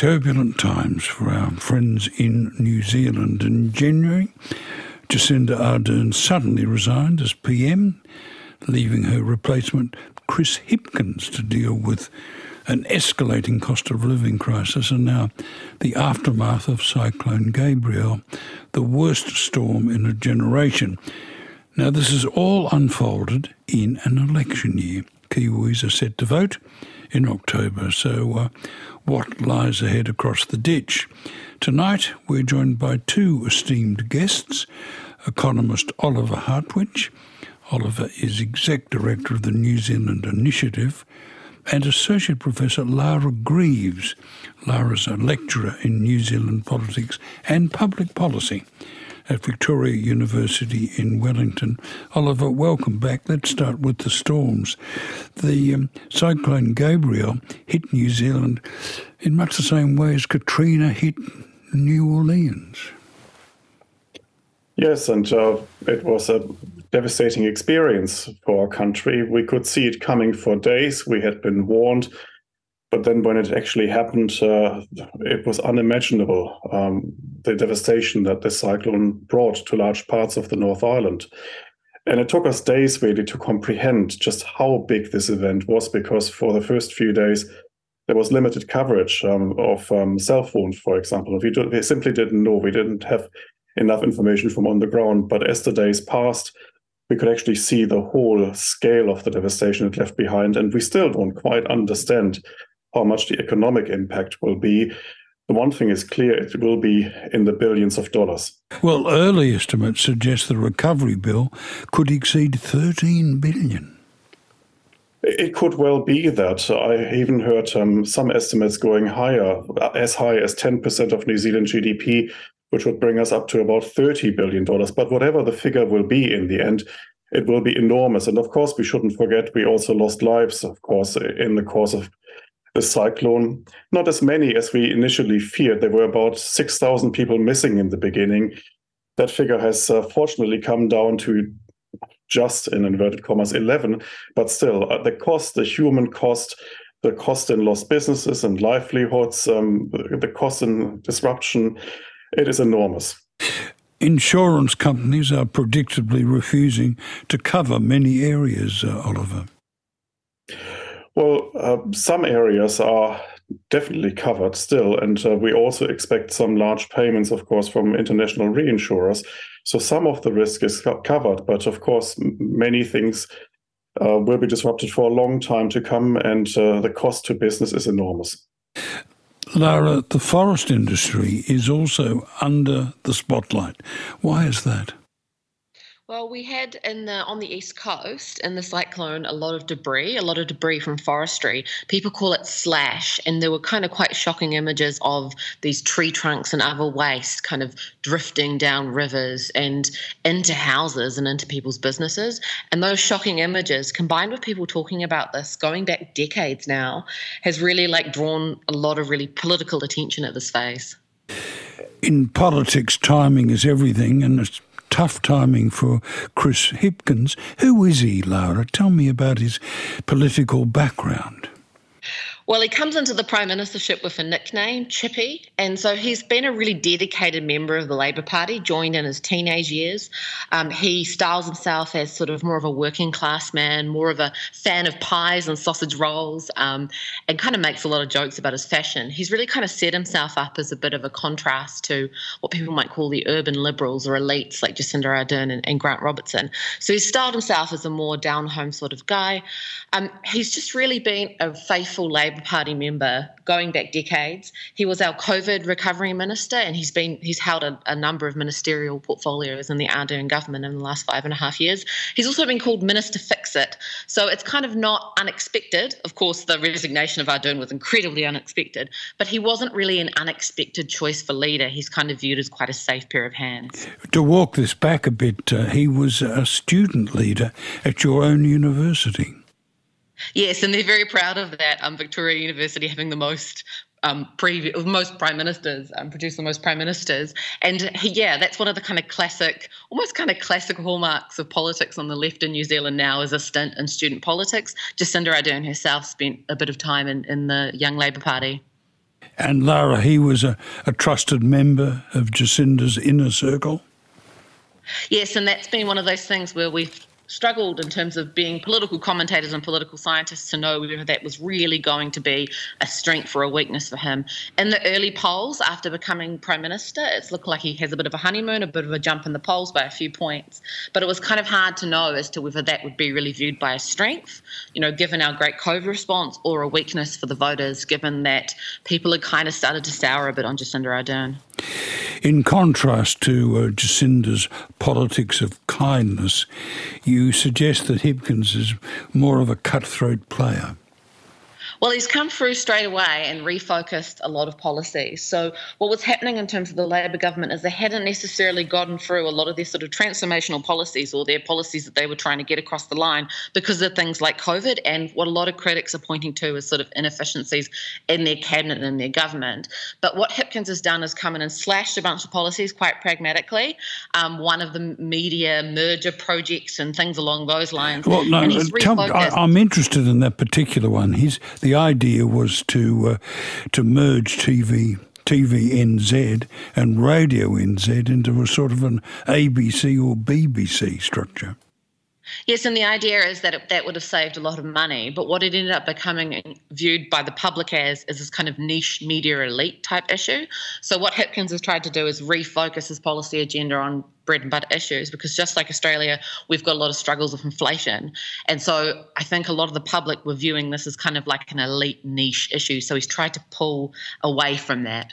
turbulent times for our friends in New Zealand. In January, Jacinda Ardern suddenly resigned as PM, leaving her replacement, Chris Hipkins, to deal with an escalating cost of living crisis and now the aftermath of Cyclone Gabrielle, the worst storm in a generation. Now, this is all unfolded in an election year. Kiwis are set to vote in October, so uh, what lies ahead across the ditch? Tonight, we're joined by two esteemed guests economist Oliver Hartwich. Oliver is exec director of the New Zealand Initiative and Associate Professor Lara Greaves. Lara's a lecturer in New Zealand politics and public policy at Victoria University in Wellington. Oliver, welcome back. Let's start with the storms. The um, Cyclone Gabrielle hit New Zealand in much the same way as Katrina hit New Orleans. Yes, and uh, it was a devastating experience for our country. We could see it coming for days. We had been warned. But then when it actually happened, uh, it was unimaginable um, the devastation that this cyclone brought to large parts of the North Island. And it took us days really to comprehend just how big this event was, because for the first few days, there was limited coverage um, of um, cell phones, for example. We, do, we simply didn't know. We didn't have enough information from on the ground. But as the days passed, we could actually see the whole scale of the devastation it left behind. And we still don't quite understand how much the economic impact will be. The one thing is clear it will be in the billions of dollars. Well, early estimates suggest the recovery bill could exceed 13 billion. It could well be that. I even heard um, some estimates going higher, as high as 10% of New Zealand GDP, which would bring us up to about $30 billion. But whatever the figure will be in the end, it will be enormous. And of course, we shouldn't forget we also lost lives, of course, in the course of the cyclone. Not as many as we initially feared. There were about 6,000 people missing in the beginning. That figure has uh, fortunately come down to just in inverted commas 11, but still, uh, the cost, the human cost, the cost in lost businesses and livelihoods, um, the cost in disruption, it is enormous. Insurance companies are predictably refusing to cover many areas, uh, Oliver. Well, uh, some areas are definitely covered still, and uh, we also expect some large payments, of course, from international reinsurers. So some of the risk is covered, but of course, many things uh, will be disrupted for a long time to come, and uh, the cost to business is enormous. Lara, the forest industry is also under the spotlight. Why is that? Well, we had in the on the east coast in the cyclone a lot of debris, a lot of debris from forestry. People call it slash, and there were kind of quite shocking images of these tree trunks and other waste kind of drifting down rivers and into houses and into people's businesses. And those shocking images, combined with people talking about this going back decades now, has really like drawn a lot of really political attention at this phase. In politics, timing is everything, and it's tough timing for Chris Hipkins. Who is he, Lara? Tell me about his political background. Well, he comes into the prime ministership with a nickname, Chippy, and so he's been a really dedicated member of the Labor Party. Joined in his teenage years, um, he styles himself as sort of more of a working class man, more of a fan of pies and sausage rolls, um, and kind of makes a lot of jokes about his fashion. He's really kind of set himself up as a bit of a contrast to what people might call the urban liberals or elites like Jacinda Ardern and, and Grant Robertson. So he's styled himself as a more down home sort of guy. Um, he's just really been a faithful Labor Labor Party member going back decades. He was our COVID recovery minister, and he's been he's held a, a number of ministerial portfolios in the Ardern government in the last five and a half years. He's also been called Minister Fix It, so it's kind of not unexpected. Of course, the resignation of Ardern was incredibly unexpected, but he wasn't really an unexpected choice for leader. He's kind of viewed as quite a safe pair of hands. To walk this back a bit, uh, he was a student leader at your own university. Yes, and they're very proud of that. Um, Victoria University having the most um, previous, most prime ministers, um, produced the most prime ministers. And he, yeah, that's one of the kind of classic, almost kind of classic hallmarks of politics on the left in New Zealand now is a stint in student politics. Jacinda Ardern herself spent a bit of time in, in the Young Labour Party. And Lara, he was a, a trusted member of Jacinda's inner circle? Yes, and that's been one of those things where we've struggled in terms of being political commentators and political scientists to know whether that was really going to be a strength or a weakness for him. In the early polls, after becoming prime minister, it's looked like he has a bit of a honeymoon, a bit of a jump in the polls by a few points. But it was kind of hard to know as to whether that would be really viewed by a strength, you know, given our great COVID response, or a weakness for the voters, given that people had kind of started to sour a bit on Jacinda Ardern. In contrast to uh, Jacinda's politics of kindness, you suggest that Hipkins is more of a cutthroat player. Well, he's come through straight away and refocused a lot of policies. So, what was happening in terms of the Labor government is they hadn't necessarily gotten through a lot of their sort of transformational policies or their policies that they were trying to get across the line because of things like COVID and what a lot of critics are pointing to as sort of inefficiencies in their cabinet and in their government. But what Hipkins has done is come in and slashed a bunch of policies quite pragmatically. Um, one of the media merger projects and things along those lines. Well, no, tell, I, am interested in that particular one. He's the the idea was to uh, to merge TV TVNZ and Radio NZ into a sort of an ABC or BBC structure. Yes, and the idea is that it, that would have saved a lot of money. But what it ended up becoming viewed by the public as is this kind of niche media elite type issue. So what Hipkins has tried to do is refocus his policy agenda on bread and butter issues because just like Australia, we've got a lot of struggles with inflation. And so I think a lot of the public were viewing this as kind of like an elite niche issue. So he's tried to pull away from that.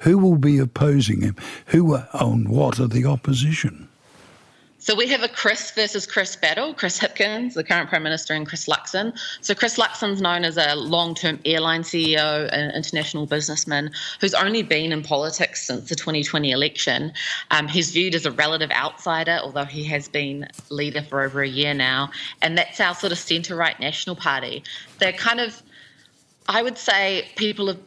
Who will be opposing him? Who are, on what are the opposition? So we have a Chris versus Chris battle. Chris Hipkins, the current Prime Minister, and Chris Luxon. So Chris Luxon's known as a long-term airline CEO and international businessman who's only been in politics since the 2020 election. Um, he's viewed as a relative outsider, although he has been leader for over a year now. And that's our sort of centre-right National Party. They're kind of, I would say, people have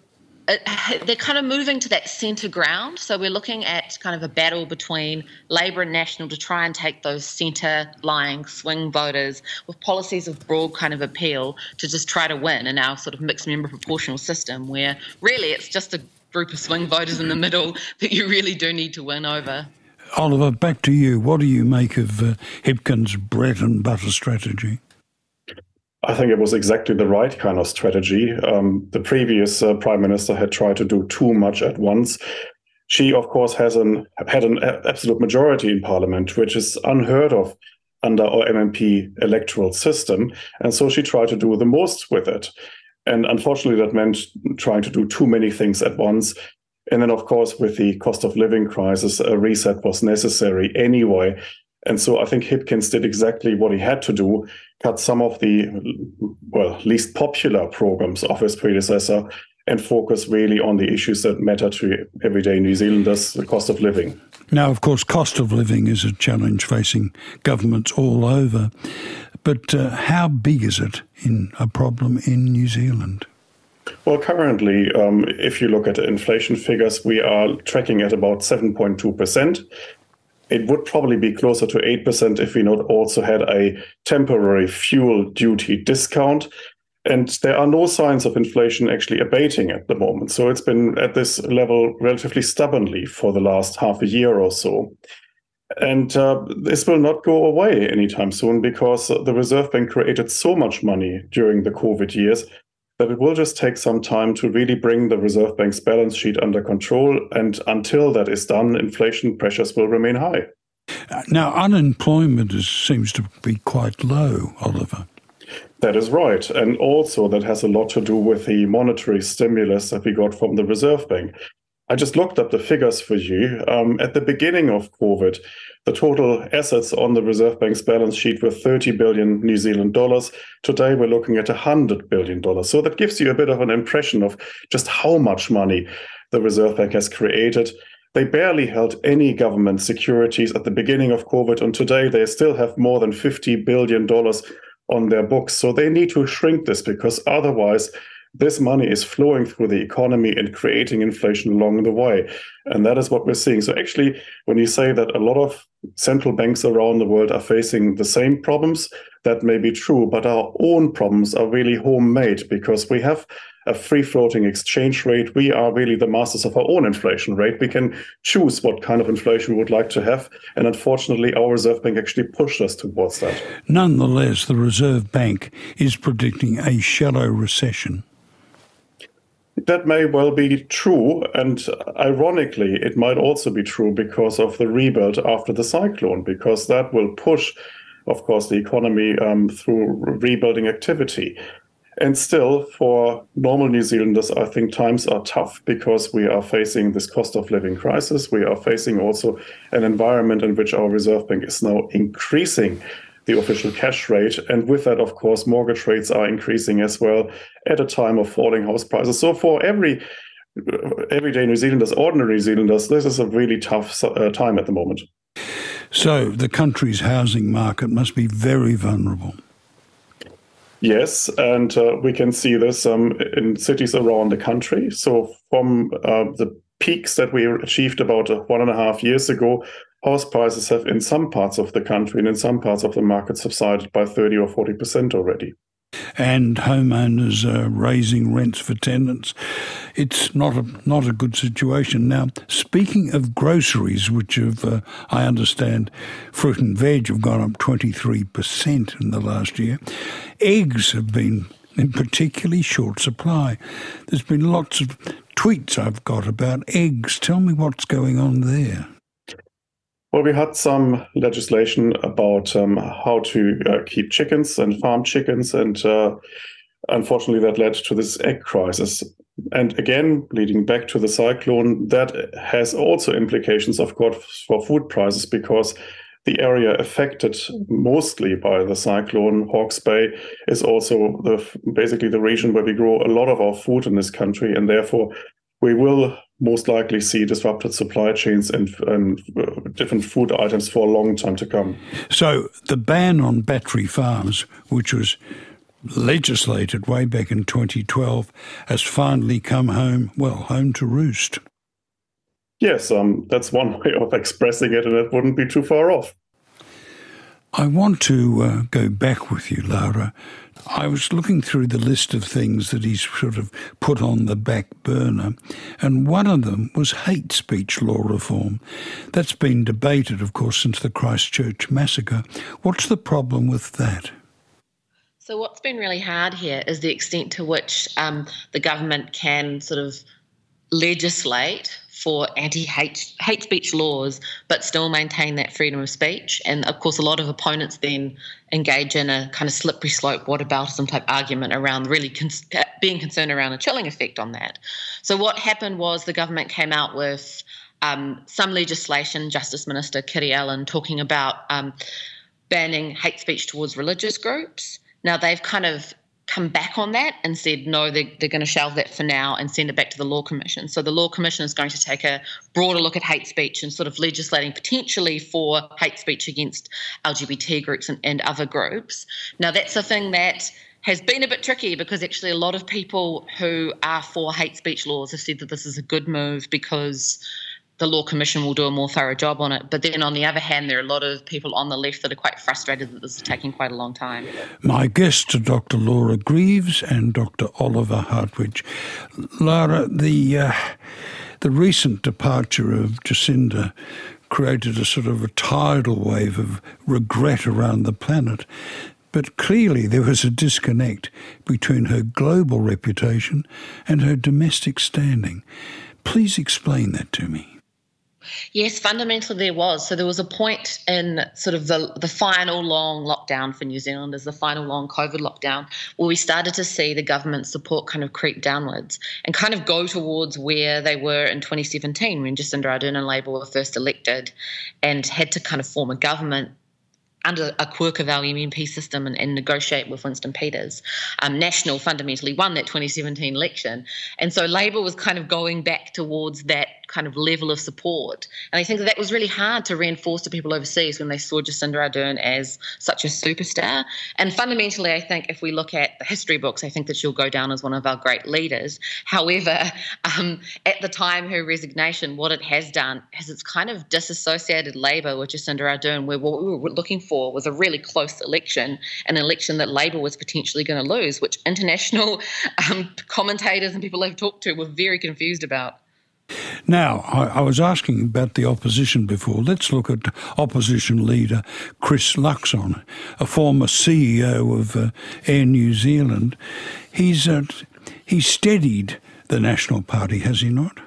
they're kind of moving to that centre ground. So we're looking at kind of a battle between Labor and National to try and take those centre lying swing voters with policies of broad kind of appeal to just try to win in our sort of mixed member proportional system where really it's just a group of swing voters in the middle that you really do need to win over. Oliver, back to you. What do you make of uh, Hipkins' bread and butter strategy? I think it was exactly the right kind of strategy. Um, the previous uh, prime minister had tried to do too much at once. She, of course, has an had an absolute majority in parliament, which is unheard of under our MMP electoral system, and so she tried to do the most with it. And unfortunately, that meant trying to do too many things at once. And then, of course, with the cost of living crisis, a reset was necessary anyway. And so I think Hipkins did exactly what he had to do, cut some of the, well, least popular programs of his predecessor and focus really on the issues that matter to everyday New Zealanders, the cost of living. Now, of course, cost of living is a challenge facing governments all over. But uh, how big is it in a problem in New Zealand? Well, currently, um, if you look at the inflation figures, we are tracking at about 7.2%. It would probably be closer to 8% if we not also had a temporary fuel duty discount. And there are no signs of inflation actually abating at the moment. So it's been at this level relatively stubbornly for the last half a year or so. And uh, this will not go away anytime soon because the Reserve Bank created so much money during the COVID years that it will just take some time to really bring the Reserve Bank's balance sheet under control. And until that is done, inflation pressures will remain high. Uh, now, unemployment is, seems to be quite low, Oliver. That is right. And also, that has a lot to do with the monetary stimulus that we got from the Reserve Bank. I just looked up the figures for you. Um, at the beginning of COVID, the total assets on the Reserve Bank's balance sheet were 30 billion New Zealand dollars. Today, we're looking at 100 billion dollars. So that gives you a bit of an impression of just how much money the Reserve Bank has created. They barely held any government securities at the beginning of COVID, and today they still have more than $50 billion on their books. So they need to shrink this because otherwise, this money is flowing through the economy and creating inflation along the way. And that is what we're seeing. So, actually, when you say that a lot of central banks around the world are facing the same problems, that may be true, but our own problems are really homemade because we have a free floating exchange rate. We are really the masters of our own inflation rate. We can choose what kind of inflation we would like to have. And unfortunately, our Reserve Bank actually pushed us towards that. Nonetheless, the Reserve Bank is predicting a shallow recession. That may well be true. And ironically, it might also be true because of the rebuild after the cyclone, because that will push, of course, the economy um, through rebuilding activity. And still, for normal New Zealanders, I think times are tough because we are facing this cost of living crisis. We are facing also an environment in which our Reserve Bank is now increasing the official cash rate. And with that, of course, mortgage rates are increasing as well at a time of falling house prices. So for every everyday New Zealanders, ordinary New Zealanders, this is a really tough uh, time at the moment. So the country's housing market must be very vulnerable. Yes, and uh, we can see this um, in cities around the country. So from uh, the peaks that we achieved about one and a half years ago, house prices have in some parts of the country and in some parts of the market subsided by 30 or 40% already. And homeowners are raising rents for tenants. It's not a not a good situation. Now, speaking of groceries, which have, uh, I understand, fruit and veg have gone up 23% in the last year, eggs have been in particularly short supply. There's been lots of tweets I've got about eggs. Tell me what's going on there. Well, we had some legislation about um, how to uh, keep chickens and farm chickens, and uh, unfortunately, that led to this egg crisis. And again, leading back to the cyclone, that has also implications, of course, for food prices because the area affected mostly by the cyclone, Hawke's Bay, is also the basically the region where we grow a lot of our food in this country, and therefore we will most likely see disrupted supply chains and, and uh, different food items for a long time to come. So the ban on battery farms, which was legislated way back in 2012, has finally come home, well, home to roost. Yes, um, that's one way of expressing it, and it wouldn't be too far off. I want to uh, go back with you, Laura. I was looking through the list of things that he's sort of put on the back burner, and one of them was hate speech law reform. That's been debated, of course, since the Christchurch massacre. What's the problem with that? So, what's been really hard here is the extent to which um, the government can sort of legislate for anti-hate hate speech laws, but still maintain that freedom of speech. And of course, a lot of opponents then engage in a kind of slippery slope whataboutism type argument around really being concerned around a chilling effect on that. So what happened was the government came out with um, some legislation, Justice Minister Kiri Allan talking about um, banning hate speech towards religious groups. Now they've kind of come back on that and said no they're, they're going to shelve that for now and send it back to the law commission. So the law commission is going to take a broader look at hate speech and sort of legislating potentially for hate speech against lgbt groups and, and other groups. Now that's a thing that has been a bit tricky because actually a lot of people who are for hate speech laws have said that this is a good move because the Law Commission will do a more thorough job on it. But then on the other hand, there are a lot of people on the left that are quite frustrated that this is taking quite a long time. My guests are Dr. Laura Greaves and Dr. Oliver Hartwich. Laura, the, uh, the recent departure of Jacinda created a sort of a tidal wave of regret around the planet. But clearly, there was a disconnect between her global reputation and her domestic standing. Please explain that to me. Yes, fundamentally there was. So there was a point in sort of the the final long lockdown for New Zealand, as the final long COVID lockdown, where we started to see the government support kind of creep downwards and kind of go towards where they were in 2017 when Jacinda Ardern and Labour were first elected, and had to kind of form a government under a quirk of our MMP system and, and negotiate with Winston Peters. Um, National fundamentally won that 2017 election. And so Labour was kind of going back towards that kind of level of support. And I think that, that was really hard to reinforce to people overseas when they saw Jacinda Ardern as such a superstar. And fundamentally, I think if we look at the history books, I think that she'll go down as one of our great leaders. However, um, at the time her resignation, what it has done is it's kind of disassociated Labour with Jacinda Ardern, where what we were looking for was a really close election, an election that Labour was potentially going to lose, which international um, commentators and people I've talked to were very confused about. Now, I, I, was asking about the opposition before. Let's look at opposition leader Chris Luxon, a former CEO of uh, Air New Zealand. He's uh, he's steadied the National Party, has he not?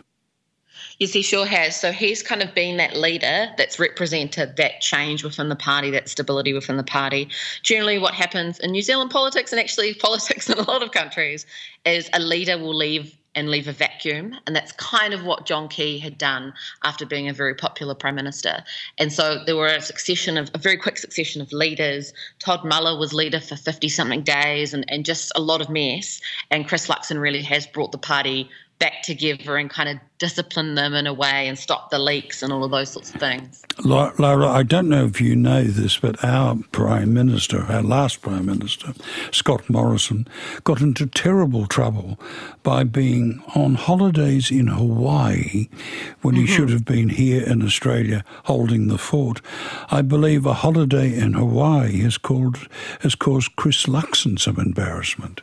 Yes, he sure has. So he's kind of been that leader that's represented that change within the party, that stability within the party. Generally, what happens in New Zealand politics and actually politics in a lot of countries is a leader will leave and leave a vacuum. And that's kind of what John Key had done after being a very popular prime minister. And so there were a succession of a very quick succession of leaders. Todd Muller was leader for 50 something days and, and just a lot of mess. And Chris Luxon really has brought the party back together and kind of discipline them in a way and stop the leaks and all of those sorts of things. Laura, I don't know if you know this, but our Prime Minister, our last Prime Minister, Scott Morrison, got into terrible trouble by being on holidays in Hawaii when he mm-hmm. should have been here in Australia holding the fort. I believe a holiday in Hawaii has, called, has caused Chris Luxon some embarrassment.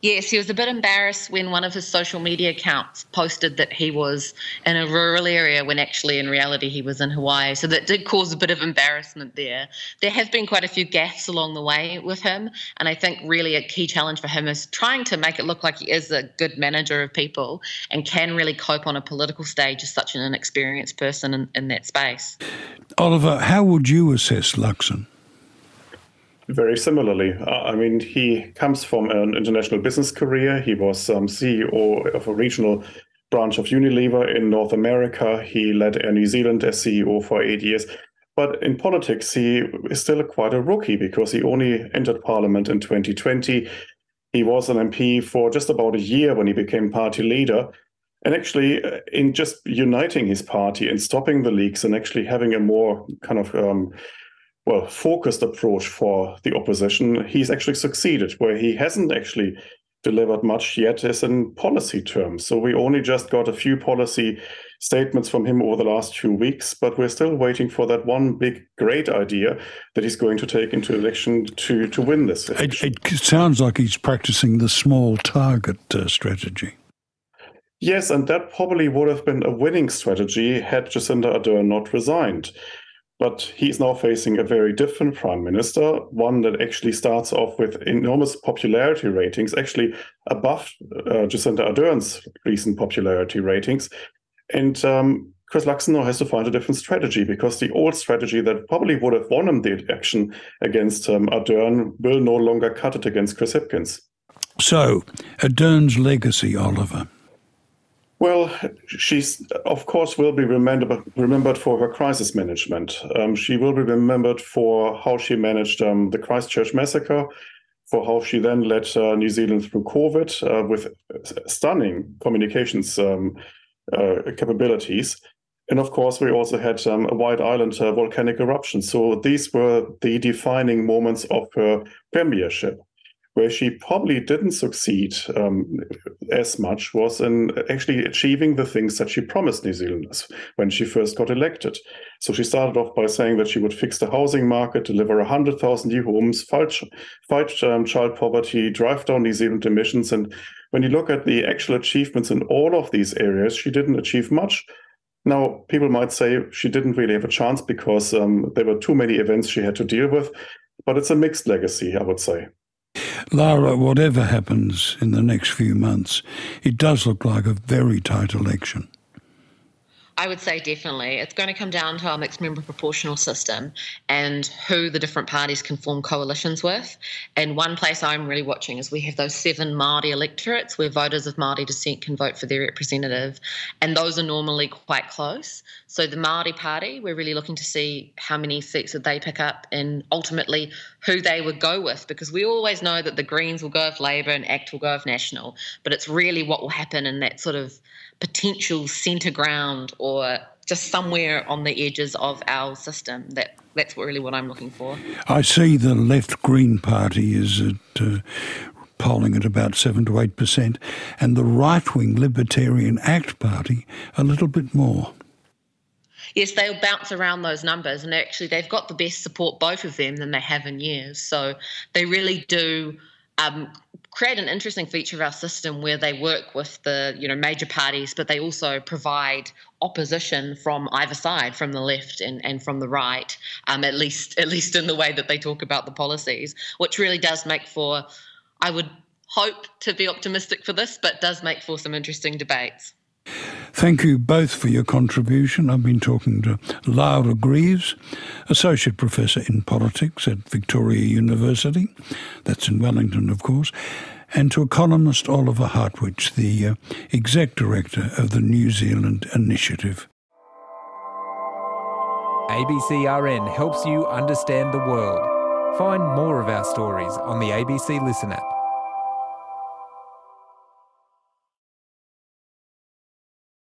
Yes, he was a bit embarrassed when one of his social media accounts posted that he was in a rural area when actually in reality he was in Hawaii. So that did cause a bit of embarrassment there. There have been quite a few gaffes along the way with him. And I think really a key challenge for him is trying to make it look like he is a good manager of people and can really cope on a political stage as such an inexperienced person in, in that space. Oliver, how would you assess Luxon? Very similarly, uh, I mean, he comes from an international business career. He was um, CEO of a regional branch of Unilever in North America. He led Air New Zealand as CEO for eight years. But in politics, he is still quite a rookie because he only entered parliament in 2020. He was an MP for just about a year when he became party leader. And actually, uh, in just uniting his party and stopping the leaks and actually having a more kind of um, well focused approach for the opposition, he's actually succeeded. Where he hasn't actually delivered much yet is in policy terms. So we only just got a few policy statements from him over the last few weeks, but we're still waiting for that one big great idea that he's going to take into election to to win this. It, it, sounds like he's practicing the small target uh, strategy. Yes, and that probably would have been a winning strategy had Jacinda Ardern not resigned. But he's now facing a very different prime minister, one that actually starts off with enormous popularity ratings, actually above uh, Jacinda Ardern's recent popularity ratings. And um, Chris now has to find a different strategy because the old strategy that probably would have won him the election against um, Ardern will no longer cut it against Chris Hipkins. So, Ardern's legacy, Oliver. Well, she's of course will be remembered remembered for her crisis management. Um, she will be remembered for how she managed um, the Christchurch massacre, for how she then led uh, New Zealand through COVID uh, with stunning communications um, uh, capabilities. And of course, we also had um, a White Island uh, volcanic eruption. So these were the defining moments of her premiership where she probably didn't succeed um, as much was in actually achieving the things that she promised New Zealanders when she first got elected. So she started off by saying that she would fix the housing market, deliver 100,000 new homes, fight, fight um, child poverty, drive down New Zealand emissions. And when you look at the actual achievements in all of these areas, she didn't achieve much. Now, people might say she didn't really have a chance because um, there were too many events she had to deal with, but it's a mixed legacy, I would say. Lara, whatever happens in the next few months, it does look like a very tight election. I would say definitely. It's going to come down to our mixed member proportional system and who the different parties can form coalitions with. And one place I'm really watching is we have those seven Māori electorates where voters of Māori descent can vote for their representative. And those are normally quite close. So the Māori Party, we're really looking to see how many seats that they pick up and ultimately who they would go with because we always know that the Greens will go with Labour and ACT will go with National. But it's really what will happen in that sort of potential centre ground or just somewhere on the edges of our system. That that's really what I'm looking for. I see the left Green Party is at. Uh, polling at about 7 to 8%, and the right wing Libertarian ACT Party a little bit more. Yes, they'll bounce around those numbers, and actually, they've got the best support, both of them, than they have in years. So they really do um, create an interesting feature of our system where they work with the you know major parties, but they also provide opposition from either side, from the left and, and from the right, um, at least at least in the way that they talk about the policies, which really does make for, I would hope to be optimistic for this, but does make for some interesting debates. Thank you both for your contribution. I've been talking to Laura Greaves, Associate Professor in Politics at Victoria University, that's in Wellington, of course, and to economist Oliver Hartwich, the uh, Exec Director of the New Zealand Initiative. ABCRN helps you understand the world. Find more of our stories on the ABC Listen app.